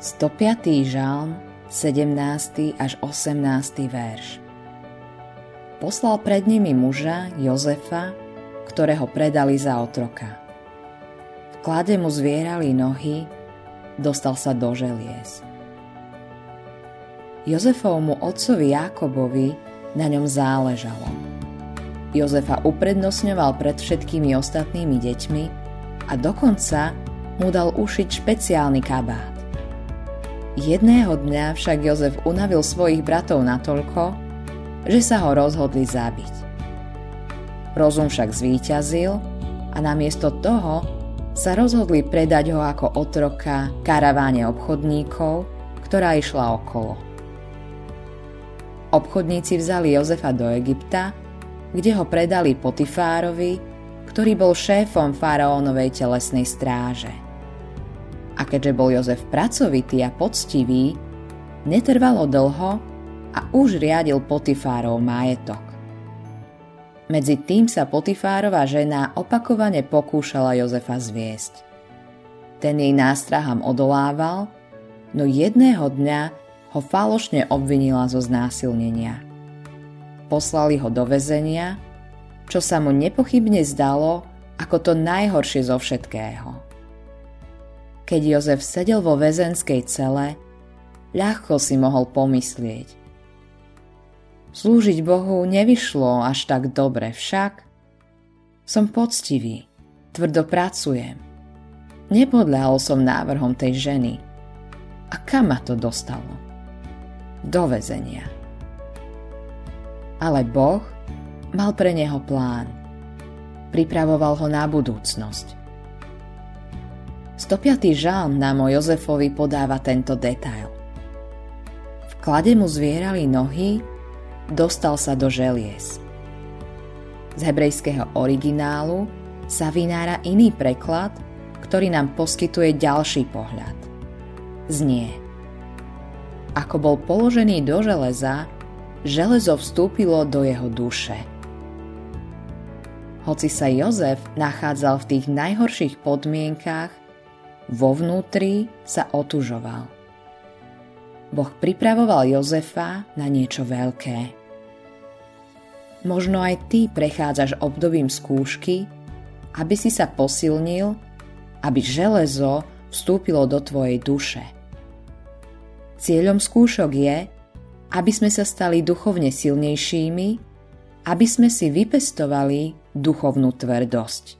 105. žalm, 17. až 18. verš. Poslal pred nimi muža, Jozefa, ktorého predali za otroka. V klade mu zvierali nohy, dostal sa do želiez. Jozefovmu otcovi Jákobovi na ňom záležalo. Jozefa uprednostňoval pred všetkými ostatnými deťmi a dokonca mu dal ušiť špeciálny kabát. Jedného dňa však Jozef unavil svojich bratov natoľko, že sa ho rozhodli zabiť. Rozum však zvíťazil a namiesto toho sa rozhodli predať ho ako otroka karaváne obchodníkov, ktorá išla okolo. Obchodníci vzali Jozefa do Egypta, kde ho predali Potifárovi, ktorý bol šéfom faraónovej telesnej stráže. A keďže bol Jozef pracovitý a poctivý, netrvalo dlho a už riadil Potifárov majetok. Medzi tým sa Potifárova žena opakovane pokúšala Jozefa zviesť. Ten jej nástrahám odolával, no jedného dňa ho falošne obvinila zo znásilnenia. Poslali ho do väzenia, čo sa mu nepochybne zdalo ako to najhoršie zo všetkého keď Jozef sedel vo väzenskej cele, ľahko si mohol pomyslieť. Slúžiť Bohu nevyšlo až tak dobre, však som poctivý, tvrdo pracujem. Nepodľahol som návrhom tej ženy. A kam ma to dostalo? Do väzenia. Ale Boh mal pre neho plán. Pripravoval ho na budúcnosť. 105. žalm nám o Jozefovi podáva tento detail. V klade mu zvierali nohy, dostal sa do želiez. Z hebrejského originálu sa vynára iný preklad, ktorý nám poskytuje ďalší pohľad. Znie. Ako bol položený do železa, železo vstúpilo do jeho duše. Hoci sa Jozef nachádzal v tých najhorších podmienkách, vo vnútri sa otužoval. Boh pripravoval Jozefa na niečo veľké. Možno aj ty prechádzaš obdobím skúšky, aby si sa posilnil, aby železo vstúpilo do tvojej duše. Cieľom skúšok je, aby sme sa stali duchovne silnejšími, aby sme si vypestovali duchovnú tvrdosť.